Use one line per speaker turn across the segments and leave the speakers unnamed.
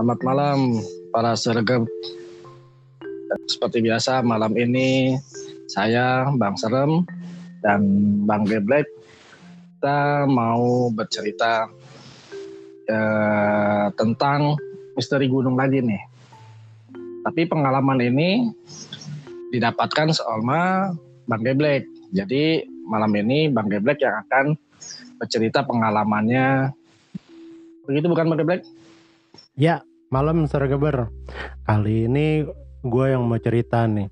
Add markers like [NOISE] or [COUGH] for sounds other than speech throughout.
Selamat malam para sergap. Seperti biasa malam ini saya Bang Serem dan Bang Geblek kita mau bercerita eh, tentang misteri gunung lagi nih. Tapi pengalaman ini didapatkan sama Bang Geblek. Jadi malam ini Bang Geblek yang akan bercerita pengalamannya. Begitu bukan Bang Geblek?
Ya, malam Sergeber. Kali ini gue yang mau cerita nih.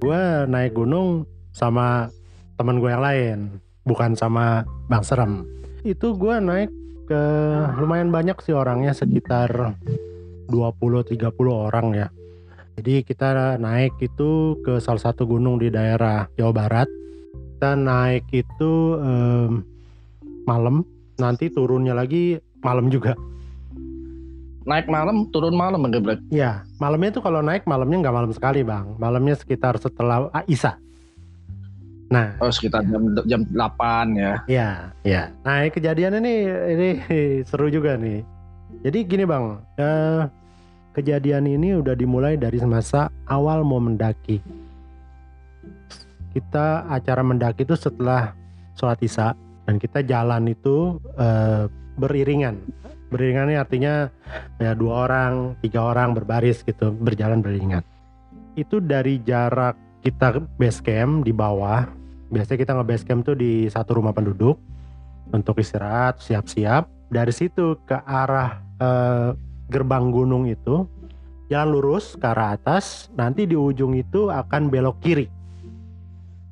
Gue naik gunung sama teman gue yang lain, bukan sama Bang Serem. Itu gue naik ke lumayan banyak sih orangnya sekitar 20-30 orang ya. Jadi kita naik itu ke salah satu gunung di daerah Jawa Barat. Kita naik itu em, malam, nanti turunnya lagi malam juga.
Naik malam, turun malam Bang Geblek.
Ya, malamnya tuh kalau naik malamnya nggak malam sekali bang, malamnya sekitar setelah ah, Isa. Nah,
Oh sekitar jam, jam 8 ya.
ya, ya. Nah, kejadiannya nih ini [LAUGHS] seru juga nih. Jadi gini bang, eh, kejadian ini udah dimulai dari masa awal mau mendaki. Kita acara mendaki itu setelah sholat Isya dan kita jalan itu eh, beriringan. Beriringan ini artinya ya dua orang, tiga orang berbaris gitu, berjalan beriringan. Itu dari jarak kita base camp di bawah. Biasanya kita nge base camp tuh di satu rumah penduduk untuk istirahat, siap-siap. Dari situ ke arah eh, gerbang gunung itu jalan lurus ke arah atas. Nanti di ujung itu akan belok kiri.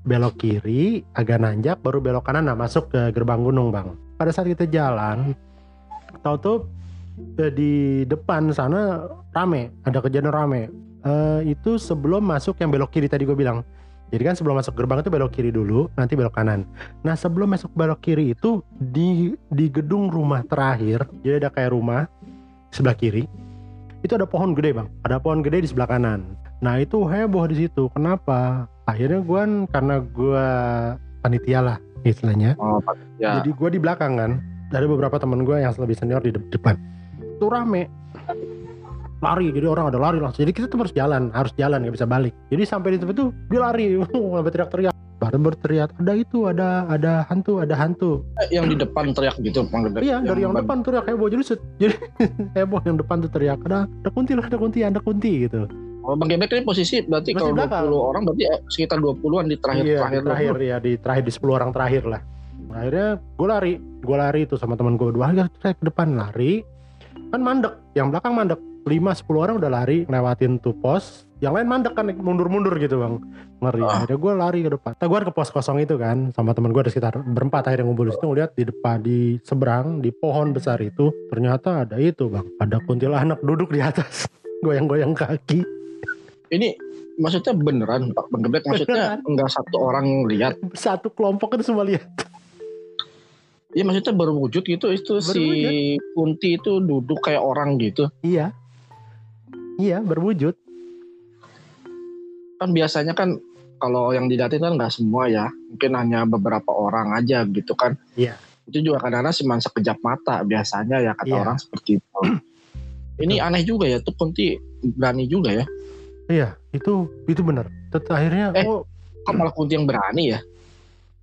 Belok kiri agak nanjak baru belok kanan nah masuk ke gerbang gunung bang. Pada saat kita jalan, tahu tuh eh, di depan sana rame, ada kejadian rame. Eh, itu sebelum masuk yang belok kiri tadi gue bilang. Jadi kan sebelum masuk gerbang itu belok kiri dulu, nanti belok kanan. Nah sebelum masuk belok kiri itu di di gedung rumah terakhir, jadi ada kayak rumah sebelah kiri. Itu ada pohon gede bang, ada pohon gede di sebelah kanan. Nah itu heboh di situ. Kenapa? Akhirnya gue karena gue panitia lah istilahnya.
Oh, ya.
Jadi gue di belakang kan. Ada beberapa teman gue yang lebih senior di de- depan. Itu rame. Lari, jadi orang ada lari langsung. Jadi kita tuh harus jalan, harus jalan nggak bisa balik. Jadi sampai di tempat itu dia lari, [LAUGHS] sampai teriak-teriak. Baru berteriak, ada itu, ada ada hantu, ada hantu.
yang di depan teriak gitu.
Iya dari yang depan teriak heboh jadi set- [LAUGHS] jadi heboh yang depan tuh teriak ada ada kunti lah ada kunti ada kunti gitu.
Oh, Bang Geblek ini posisi berarti
Masih
kalau
belakang.
20 orang berarti eh, sekitar 20-an di terakhir
iya,
terakhir.
di terakhir ya di terakhir di 10 orang terakhir lah. Nah, akhirnya gue lari, gue lari tuh sama teman gue dua hari saya ke depan lari, kan mandek, yang belakang mandek, 5-10 orang udah lari lewatin tuh pos, yang lain mandek kan mundur-mundur gitu bang, ngeri.
Ah.
Akhirnya gue lari ke depan. Gue ke pos kosong itu kan, sama teman gue ada sekitar berempat akhirnya ngumpul di situ ngeliat di depan di seberang di pohon besar itu ternyata ada itu bang, ada kuntilanak duduk di atas, [LAUGHS] goyang-goyang kaki.
Ini maksudnya beneran Pak Bang Geblek maksudnya enggak satu orang lihat.
Satu kelompok itu semua lihat.
Iya maksudnya berwujud gitu itu si Kunti itu duduk kayak orang gitu.
Iya. Iya, berwujud.
Kan biasanya kan kalau yang didatin kan nggak semua ya. Mungkin hanya beberapa orang aja gitu kan.
Iya.
Itu juga kadang-kadang cuma sekejap mata biasanya ya kata
Iya.
orang seperti itu. [CLEARS THROAT] Ini aneh juga ya tuh Kunti berani juga ya.
Iya, itu itu benar. Akhirnya
Eh.
oh
Kok malah Kunti yang berani ya?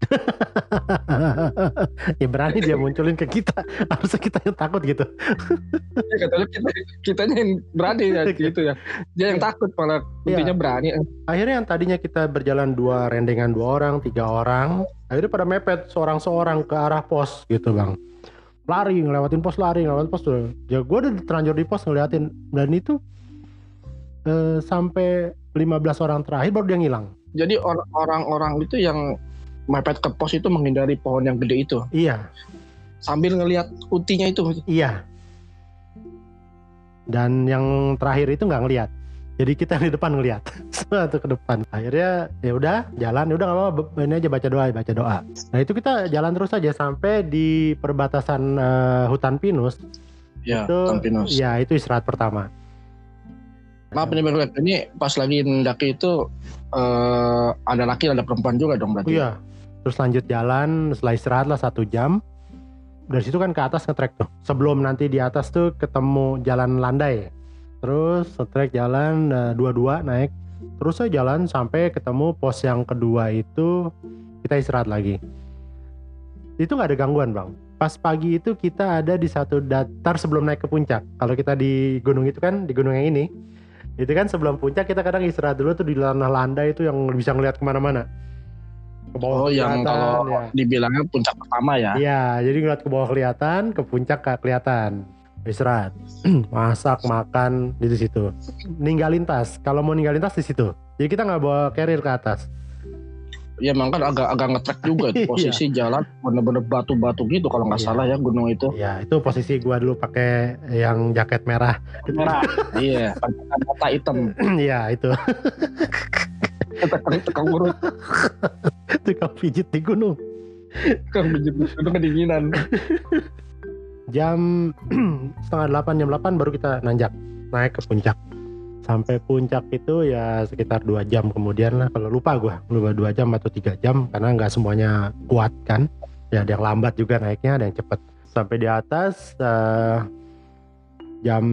[LAUGHS]
ya berani dia munculin ke kita. Harusnya kita yang takut gitu.
Ya, katanya kita kitanya yang berani ya gitu ya. Dia yang takut malah Kuntinya berani.
Akhirnya yang tadinya kita berjalan dua rendengan dua orang, tiga orang, akhirnya pada mepet seorang seorang ke arah pos gitu bang. Lari ngelewatin pos lari ngelewatin pos tuh. Ya gue udah terlanjur di pos ngeliatin dan itu eh, sampai 15 orang terakhir baru dia ngilang.
Jadi or- orang-orang itu yang mepet ke pos itu menghindari pohon yang gede itu
Iya,
sambil ngelihat kuntinya itu.
Iya. Dan yang terakhir itu nggak ngelihat. Jadi kita yang di depan ngelihat. [LAUGHS] Satu ke depan. Akhirnya ya udah jalan, ya udah nggak apa-apa. Ini aja baca doa, baca doa. Nah itu kita jalan terus aja sampai di perbatasan eh, hutan pinus.
Ya,
itu,
Tampinus.
Ya itu istirahat pertama.
Maaf ini Bang ini pas lagi mendaki itu eh, ada laki ada perempuan juga dong berarti.
Iya. Terus lanjut jalan, setelah istirahat lah satu jam. Dari situ kan ke atas ngetrek tuh. Sebelum nanti di atas tuh ketemu jalan landai. terus trek jalan eh, dua-dua naik terus saya jalan sampai ketemu pos yang kedua itu kita istirahat lagi itu nggak ada gangguan bang pas pagi itu kita ada di satu datar sebelum naik ke puncak kalau kita di gunung itu kan di gunung yang ini itu kan sebelum puncak kita kadang istirahat dulu tuh di lanah landai itu yang bisa ngeliat ke mana-mana ke bawah
Oh yang kalau
ya.
dibilangnya puncak pertama ya.
Iya, jadi ngeliat ke bawah kelihatan, ke puncak gak kelihatan. Istirahat, [CLEARS THROAT] masak, makan di situ. Ninggalin tas. Kalau mau ninggalin tas di situ. Jadi kita nggak bawa carrier ke atas.
Ya emang kan agak agak ngetrek juga [LAUGHS]
Iya.
itu posisi jalan bener-bener batu-batu gitu kalau nggak
Iya.
salah ya gunung itu.
Ya itu posisi gua dulu pakai yang jaket merah.
Merah. [LAUGHS] iya, pakai mata hitam. [CLEARS THROAT]
Iya itu. [LAUGHS]
Tekang urut,
Tukang pijit di gunung.
tekang biji itu kedinginan.
Jam [CLEARS THROAT] setengah delapan, jam delapan baru kita nanjak. Naik ke puncak. Sampai puncak itu ya sekitar dua jam kemudian lah. Kalau lupa gua, lupa dua jam atau tiga jam karena nggak semuanya kuat kan. Ya ada yang lambat juga naiknya, ada yang cepet. Sampai di atas eh, jam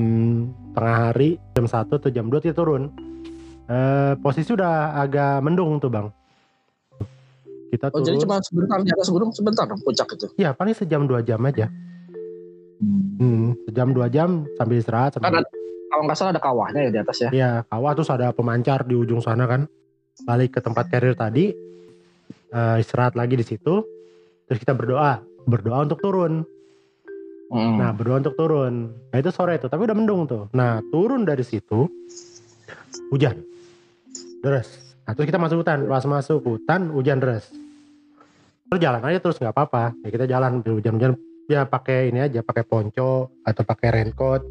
tengah hari, jam satu atau jam 2 kita turun. Eh, posisi udah agak mendung tuh bang. Kita
Oh
turun.
jadi cuma sebentar di atas gunung sebentar puncak itu.
Ya paling sejam dua jam aja. Hmm, sejam dua jam sambil istirahat. Sambil,
ada, kalau nggak salah ada kawahnya ya di atas ya.
ya kawah terus ada pemancar di ujung sana kan. Balik ke tempat carrier tadi, eh, istirahat lagi di situ. Terus kita berdoa, berdoa untuk turun.
Mm.
Nah berdoa untuk turun. Nah itu sore tuh, tapi udah mendung tuh. Nah turun dari situ, hujan, deras. Nah terus kita masuk hutan, pas masuk hutan hujan deras. Terus jalan aja terus nggak apa-apa. Ya kita jalan hujan-hujan ya pakai ini aja, pakai ponco atau pakai raincoat.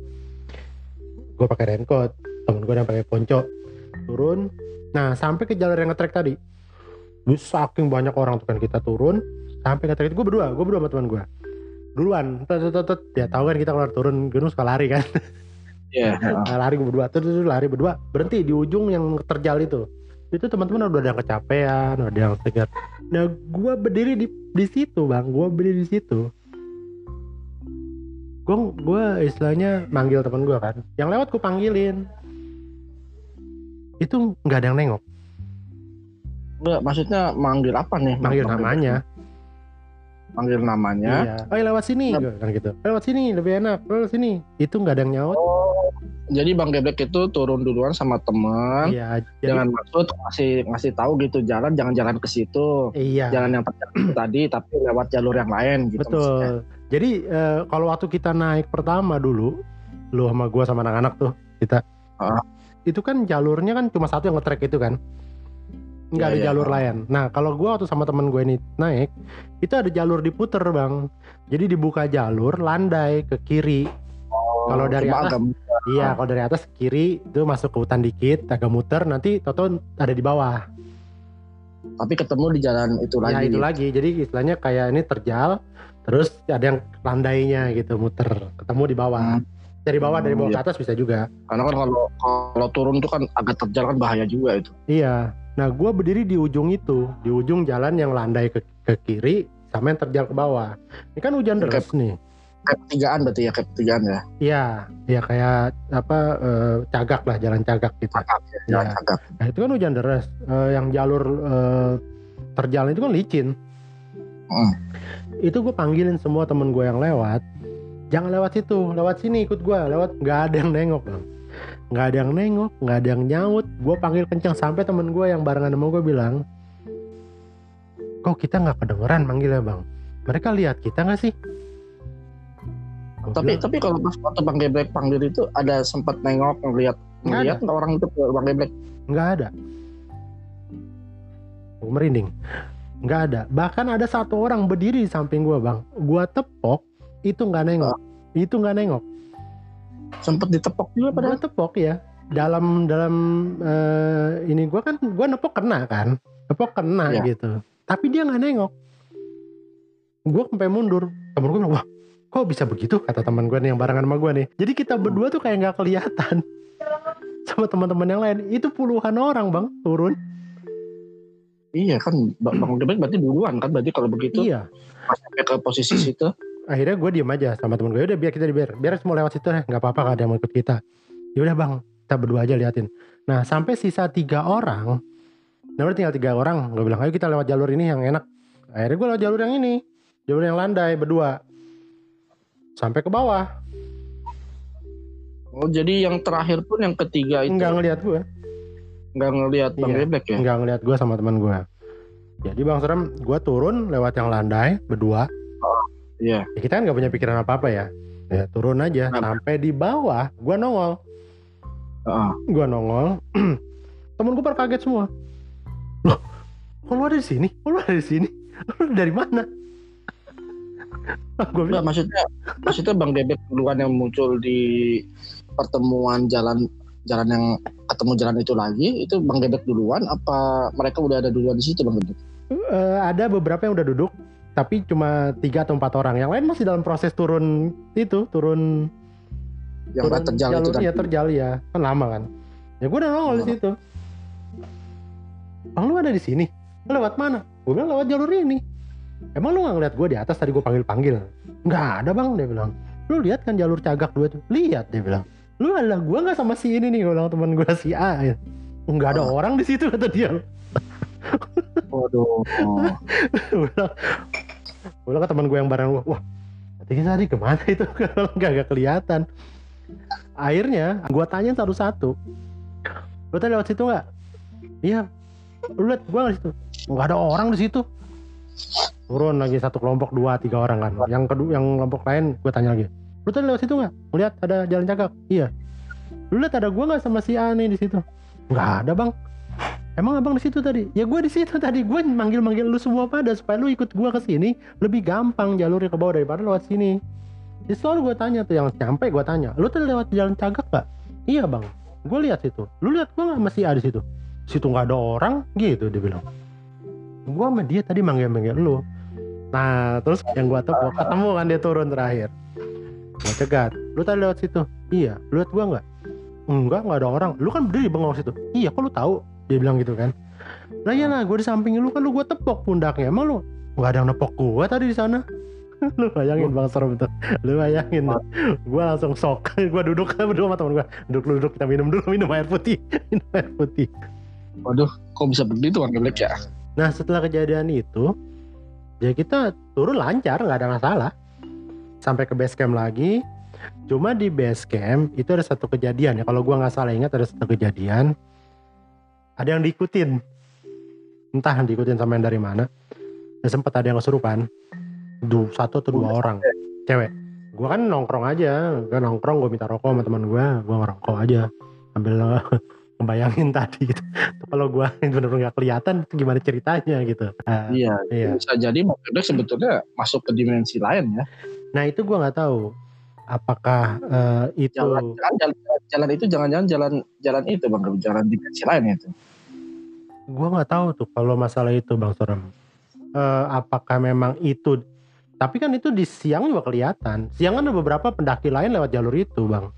Gue pakai raincoat, temen gue yang pakai ponco. Turun. Nah sampai ke jalur yang ngetrek tadi. Lu saking banyak orang tuh kan kita turun sampai ngetrek itu gue berdua, gue berdua sama teman gue duluan tet, tet, ya tahu kan kita keluar turun gunung suka lari kan
Iya. [LAUGHS]
Nah, lari berdua terus lari berdua berhenti di ujung yang terjal itu itu teman-teman udah ada yang kecapean udah ada yang segar nah gua berdiri di di situ bang gua berdiri di situ gua gua istilahnya manggil teman gua kan. Yang lewat gua panggilin. Itu nggak ada yang nengok.
Nggak, maksudnya manggil apa nih?
manggil namanya.
Manggil namanya.
iya. Oh lewat sini
Nah.
gua kan gitu. Lewat sini lebih enak. Lewat sini. Itu nggak ada yang nyaut.
Oh, jadi Bang Geblek itu turun duluan sama teman
iya jadi
dengan maksud ngasih ngasih tahu gitu jalan jangan jalan ke situ,
iya.
Jalan yang tadi tapi lewat jalur yang lain gitu. maksudnya.
Jadi eh, kalau waktu kita naik pertama dulu, lu sama gua sama anak-anak tuh kita,
Ah.
itu kan jalurnya kan cuma satu yang ngetrek itu kan, nggak
Iya,
ada
iya.
jalur lain. Nah kalau gua waktu sama temen gue ini naik, itu ada jalur diputer bang. Jadi dibuka jalur landai ke kiri.
Oh,
Kalau dari atas-
agak-
Iya, kalau dari atas ke kiri itu masuk ke hutan dikit, agak muter, nanti toto ada di bawah.
tapi ketemu di jalan itu lagi.
Ya itu lagi. Jadi istilahnya kayak ini terjal, terus ada yang landainya gitu muter, ketemu di bawah.
Hmm.
Dari bawah, dari bawah
Hmm,
ke atas bisa juga.
Karena kan kalau kalau turun tuh kan agak terjal kan bahaya juga itu.
Iya. Nah, gua berdiri di ujung itu, di ujung jalan yang landai ke, ke kiri sama yang terjal ke bawah. Ini kan hujan deras nih.
Kayak ketigaan berarti ya kayak ketigaan ya.
Iya, iya kayak apa eh, cagak lah, jalan cagak gitu.
Cakap ya,
Iya.
jalan cakap.
Nah, itu kan hujan deras. Eh, yang jalur eh, terjal itu kan licin.
Hmm.
Itu gue panggilin semua temen gue yang lewat. Jangan lewat situ, lewat sini ikut gue. Lewat nggak ada yang nengok bang. Nggak ada yang nengok, nggak ada yang nyaut. Gue panggil kencang sampai temen gue yang barengan sama gue bilang, kok kita nggak kedengeran manggilnya bang? Mereka lihat kita nggak sih? Gua
Tapi
bilang,
tapi kalau pas waktu Bang Geblek panggil itu ada sempat nengok ngelihat
nggak
orang itu Bang Geblek.
nggak ada. Gue merinding. Nggak ada. Bahkan ada satu orang berdiri di samping gue bang. Gue tepok, itu nggak nengok. Itu nggak nengok.
Sempat ditepok juga
Gue
padahal.
tepok ya. Dalam dalam eh, ini gue kan gue nepok kena kan. Nepok kena
Iya.
gitu. Tapi dia nggak nengok. Gue sampai mundur. Temen gue bilang, wah kok bisa begitu? Kata teman gue nih yang barengan sama gue nih. Jadi kita berdua tuh kayak nggak kelihatan. [LAUGHS] Sama teman-teman yang lain. Itu puluhan orang bang turun.
Iya kan [CLEARS THROAT] Bang Geblek berarti duluan kan? Berarti kalau begitu
Iya.
pas sampai ke posisi situ.
akhirnya gue diem aja sama temen gue udah biar kita biar biar semua lewat situ ya nggak apa-apa nggak ada yang mau ikut kita. Ya udah bang kita berdua aja liatin. Nah sampai sisa tiga orang nah tinggal tiga orang gue bilang ayo kita lewat jalur ini yang enak. Akhirnya gue lewat jalur yang ini. Jalur yang landai berdua. Sampai ke bawah.
Oh jadi yang terakhir pun yang ketiga itu?
Nggak ngeliat gue
nggak ngelihat Bang
Iya.
Geblek ya?
nggak ngeliat gue sama teman gue jadi bang serem gue turun lewat yang landai berdua
Iya.
ya kita kan nggak punya pikiran apa apa ya ya turun aja
Nah.
sampai di bawah gue nongol
Heeh.
gue nongol [CLEARS THROAT] temen gue pada kaget semua loh kok lu ada di sini kok lu ada di sini [LAUGHS] lu dari mana gue bilang
maksudnya maksudnya Bang Bebek duluan yang muncul di pertemuan jalan jalan yang ketemu jalan itu lagi itu Bang Bebek duluan apa mereka udah ada duluan di situ Bang Bebek?
eh, ada beberapa yang udah duduk tapi cuma tiga atau empat orang. Yang lain masih dalam proses turun itu turun
Yang
turun
terjal itu
jalur,
tadi.
ya terjal ya kan lama kan? Ya gue udah nongol di situ. Bang lu ada di sini? Lu lewat mana? Gue bilang lewat jalur ini. Emang lu gak ngeliat gue di atas? Tadi gue panggil panggil nggak ada bang dia bilang. Lu lihat kan jalur cagak dua tuh lihat dia bilang lu adalah gue nggak sama si ini nih gue bilang teman gue si A ya. nggak ada
Oh.
orang di situ kata dia.
Waduh.
Bilang ke teman gue yang bareng gue wah tadi tadi ke mana itu? [LAUGHS] Gak, gak kelihatan. Akhirnya gue tanya satu-satu lu tadi lewat situ nggak? Iya. Lu lihat gue nggak di situ? Nggak ada orang di situ. Turun lagi satu kelompok dua tiga orang kan. Yang kedua yang kelompok lain gue tanya lagi lu tadi lewat situ nggak lihat ada jalan cagak iya lu lihat ada gue nggak sama si A nih di situ nggak ada bang Emang abang di situ tadi? Ya gue di situ [LAUGHS] tadi. Gue manggil-manggil lu semua pada supaya lu ikut gue ke sini lebih gampang jalurnya ke bawah daripada lewat sini. Jadi selalu gue tanya tuh yang nyampe gue tanya, lu tadi lewat jalan cagak gak? Iya bang, gue lihat situ. Lu lihat gue nggak masih ada di situ? Situ nggak ada orang, gitu dia bilang. Gue sama dia tadi manggil-manggil lu. Nah terus yang gue tepuk ketemu kan dia turun terakhir. Gue cegat, lu tadi lewat situ? Iya, lu lihat gue nggak? Enggak, nggak ada orang. Lu kan berdiri bengong situ. Iya, kok lu tahu? Dia bilang gitu kan. Lah iya lah, gue di samping lu kan lu gue tepok pundaknya. Emang lu nggak ada yang nepok gue tadi di sana? [LAUGHS] lu bayangin bang serem tuh. Lu bayangin tuh. Gue langsung sok. [LAUGHS] gue duduk [LAUGHS] berdua sama temen gue. Duduk duduk kita minum dulu minum air putih. minum air putih.
Waduh, kok bisa begitu Bang Geblek ya?
Nah setelah kejadian itu, ya kita turun lancar nggak ada masalah. Sampai ke base camp lagi. Cuma di base camp itu ada satu kejadian ya. Kalau gua nggak salah ingat ada satu kejadian. Ada yang diikutin. Entah diikutin sama yang dari mana. Dan sempat ada yang kesurupan. Du, satu atau dua orang. Cewek. Gua kan nongkrong aja. Gue nongkrong gue minta rokok sama teman gua. Gua ngerokok aja. Sambil [LAUGHS] ngebayangin tadi gitu. Kalau gua [LAUGHS] bener-bener nggak kelihatan itu gimana ceritanya gitu. Ah,
Iya.
iya.
Bisa jadi Geblek sebetulnya masuk ke dimensi lain ya.
Nah itu gua nggak tahu apakah eh, itu
Jalan, jalan, jalan, jalan itu jangan-jangan jalan jalan itu Bang jalan dimensi lain itu.
gua nggak tahu tuh kalau masalah itu bang Sorem. Eh, apakah memang itu? Tapi kan itu di siang juga kelihatan. Siang kan ada beberapa pendaki lain lewat jalur itu bang.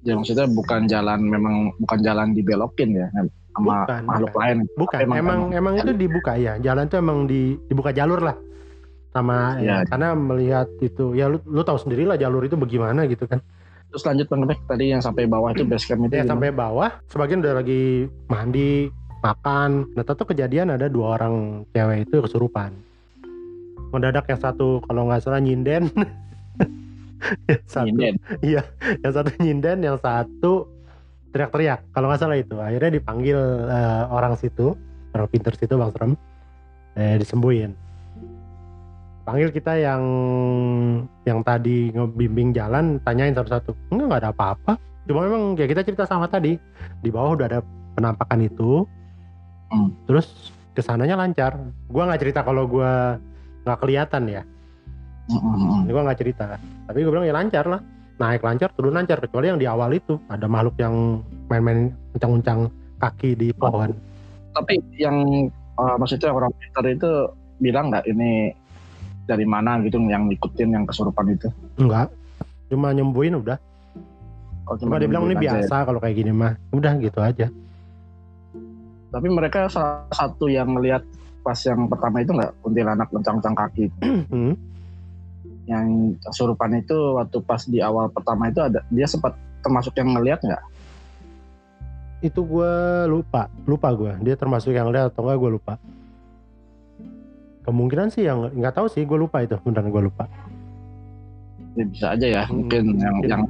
Ya maksudnya bukan jalan memang bukan jalan dibelokin ya sama
Bukan,
makhluk
bukan.
lain.
Bukan,
Emang-
emang emang, itu dibuka ya. Jalan itu emang di, dibuka jalur lah. Sama ya,
Iya.
karena melihat itu ya lu, lu tahu sendiri lah jalur itu bagaimana gitu kan.
Terus lanjut Bang tadi yang sampai bawah itu base camp itu.
Ya
gimana?
sampai bawah, sebagian udah lagi mandi, makan. Nah tentu kejadian ada dua orang cewek itu kesurupan. Mendadak yang satu kalau nggak salah nyinden. [LAUGHS] yang satu,
Nyinden.
yang satu nyinden, yang satu teriak-teriak. Kalau nggak salah itu. Akhirnya dipanggil eh, orang situ, orang pinter situ bang Serem, eh, disembuhin. Panggil kita yang yang tadi ngebimbing jalan, tanyain satu-satu. Enggak nggak ada apa-apa. Cuma memang ya kita cerita sama tadi di bawah udah ada penampakan itu.
Hmm.
Terus ke sananya lancar. Gua nggak cerita kalau gua nggak kelihatan ya.
Mm-mm.
Gua nggak cerita. Tapi gue bilang ya lancar lah. Naik lancar, turun lancar. Kecuali yang di awal itu ada makhluk yang main-main uncang-uncang kaki di pohon.
Tapi yang uh, maksudnya orang pintar itu bilang nggak ini dari mana gitu yang ngikutin yang kesurupan itu?
Enggak. Cuma nyembuhin udah.
Oh,
Cuma dia bilang ini
aja ya.
biasa kalau kayak gini mah. Udah gitu aja.
Tapi mereka salah satu yang melihat pas yang pertama itu nggak kuntilanak lencang-lencang kaki. [CLEARS THROAT]
Hmm.
Yang kesurupan itu waktu pas di awal pertama itu ada dia sempat termasuk yang ngelihat nggak?
Itu gue lupa, lupa gue. Dia termasuk yang lihat atau enggak gue lupa. Kemungkinan sih yang nggak tahu sih, gue lupa itu, beneran gue lupa.
Ya, bisa aja ya,
Hmm,
mungkin yang,
mungkin.
yang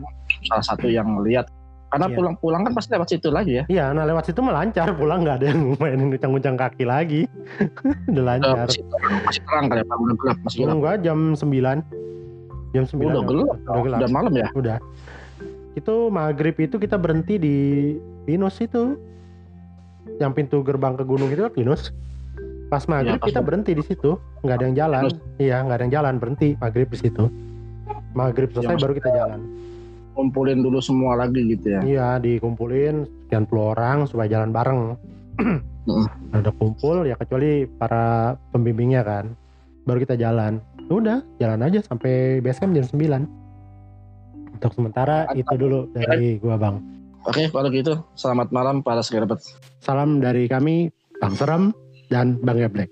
salah satu yang lihat. Karena
Iya.
pulang-pulang kan pasti lewat situ lagi ya.
Iya, nah lewat situ melancar pulang nggak ada yang mainin nguncang-nguncang kaki lagi. [LAUGHS] Udah lancar.
masih, terang, masih terang kali ya, udah gelap, masih gelap.
Enggak jam 9. Jam 9.
Udah gelap,
Udah gelap.
udah malam ya.
Udah. Itu maghrib itu kita berhenti di Pinus itu. Yang pintu gerbang ke gunung itu kan Pinus. Pas maghrib
pas
kita berhenti di situ, nggak ada yang jalan.
Pinus.
Iya, nggak ada yang jalan, berhenti maghrib di situ. Maghrib selesai
Yang
baru kita jalan.
Kumpulin dulu semua lagi gitu ya.
Iya, dikumpulin sekian puluh orang supaya jalan bareng. Ada kumpul ya kecuali para pembimbingnya kan. Baru kita jalan. Udah, jalan aja sampai base camp jam 9. Untuk sementara itu dulu dari gua, Bang.
Oke, kalau gitu selamat malam para sekerabat.
Salam dari kami, Bang Serem dan Bang Geblek.